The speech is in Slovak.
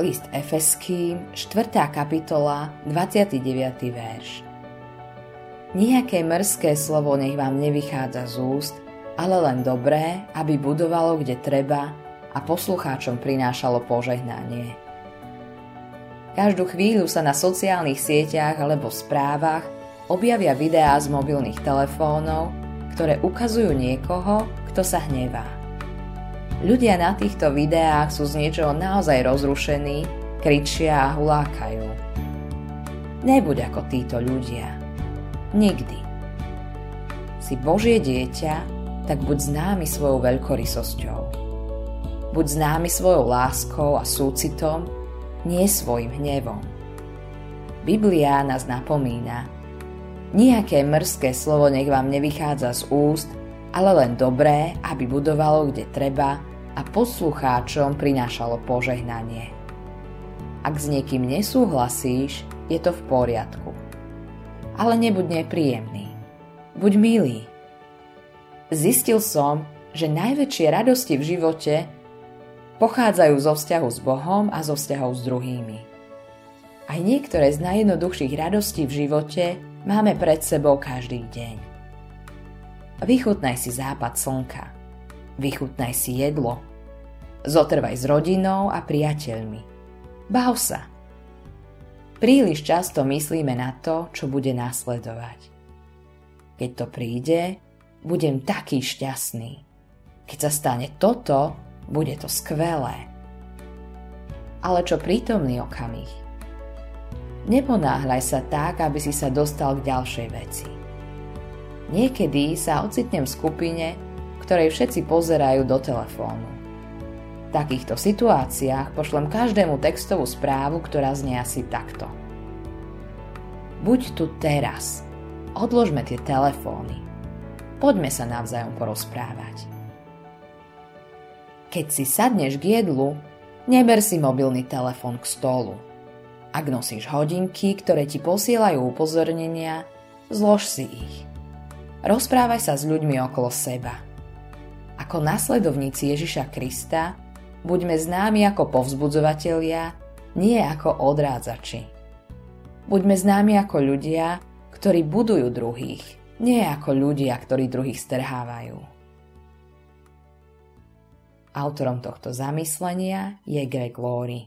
List Efeským, 4. kapitola, 29. verš. Nijaké mrzké slovo nech vám nevychádza z úst, ale len dobré, aby budovalo kde treba a poslucháčom prinášalo požehnanie. Každú chvíľu sa na sociálnych sieťach alebo správach objavia videá z mobilných telefónov, ktoré ukazujú niekoho, kto sa hnevá. Ľudia na týchto videách sú z niečoho naozaj rozrušení, kričia a hulákajú. Nebuď ako títo ľudia. Nikdy. Si Božie dieťa, tak buď známy svojou veľkorysosťou. Buď známy svojou láskou a súcitom, nie svojim hnevom. Biblia nás napomína, Nijaké mrzké slovo nech vám nevychádza z úst, ale len dobré, aby budovalo kde treba a poslucháčom prinášalo požehnanie. Ak s niekým nesúhlasíš, je to v poriadku. Ale nebuď nepríjemný. Buď milý. Zistil som, že najväčšie radosti v živote pochádzajú zo vzťahu s Bohom a zo vzťahov s druhými. Aj niektoré z najjednoduchších radostí v živote máme pred sebou každý deň. Vychutnaj si západ slnka. Vychutnaj si jedlo. Zotrvaj s rodinou a priateľmi. Bav sa. Príliš často myslíme na to, čo bude následovať. Keď to príde, budem taký šťastný. Keď sa stane toto, bude to skvelé. Ale čo prítomný okamih? Neponáhľaj sa tak, aby si sa dostal k ďalšej veci. Niekedy sa ocitnem v skupine, ktorej všetci pozerajú do telefónu. V takýchto situáciách pošlem každému textovú správu, ktorá znie asi takto. Buď tu teraz. Odložme tie telefóny. Poďme sa navzájom porozprávať. Keď si sadneš k jedlu, neber si mobilný telefón k stolu – ak nosíš hodinky, ktoré ti posielajú upozornenia, zlož si ich. Rozprávaj sa s ľuďmi okolo seba. Ako nasledovníci Ježiša Krista buďme známi ako povzbudzovatelia, nie ako odrádzači. Buďme známi ako ľudia, ktorí budujú druhých, nie ako ľudia, ktorí druhých strhávajú. Autorom tohto zamyslenia je Greg Laurie.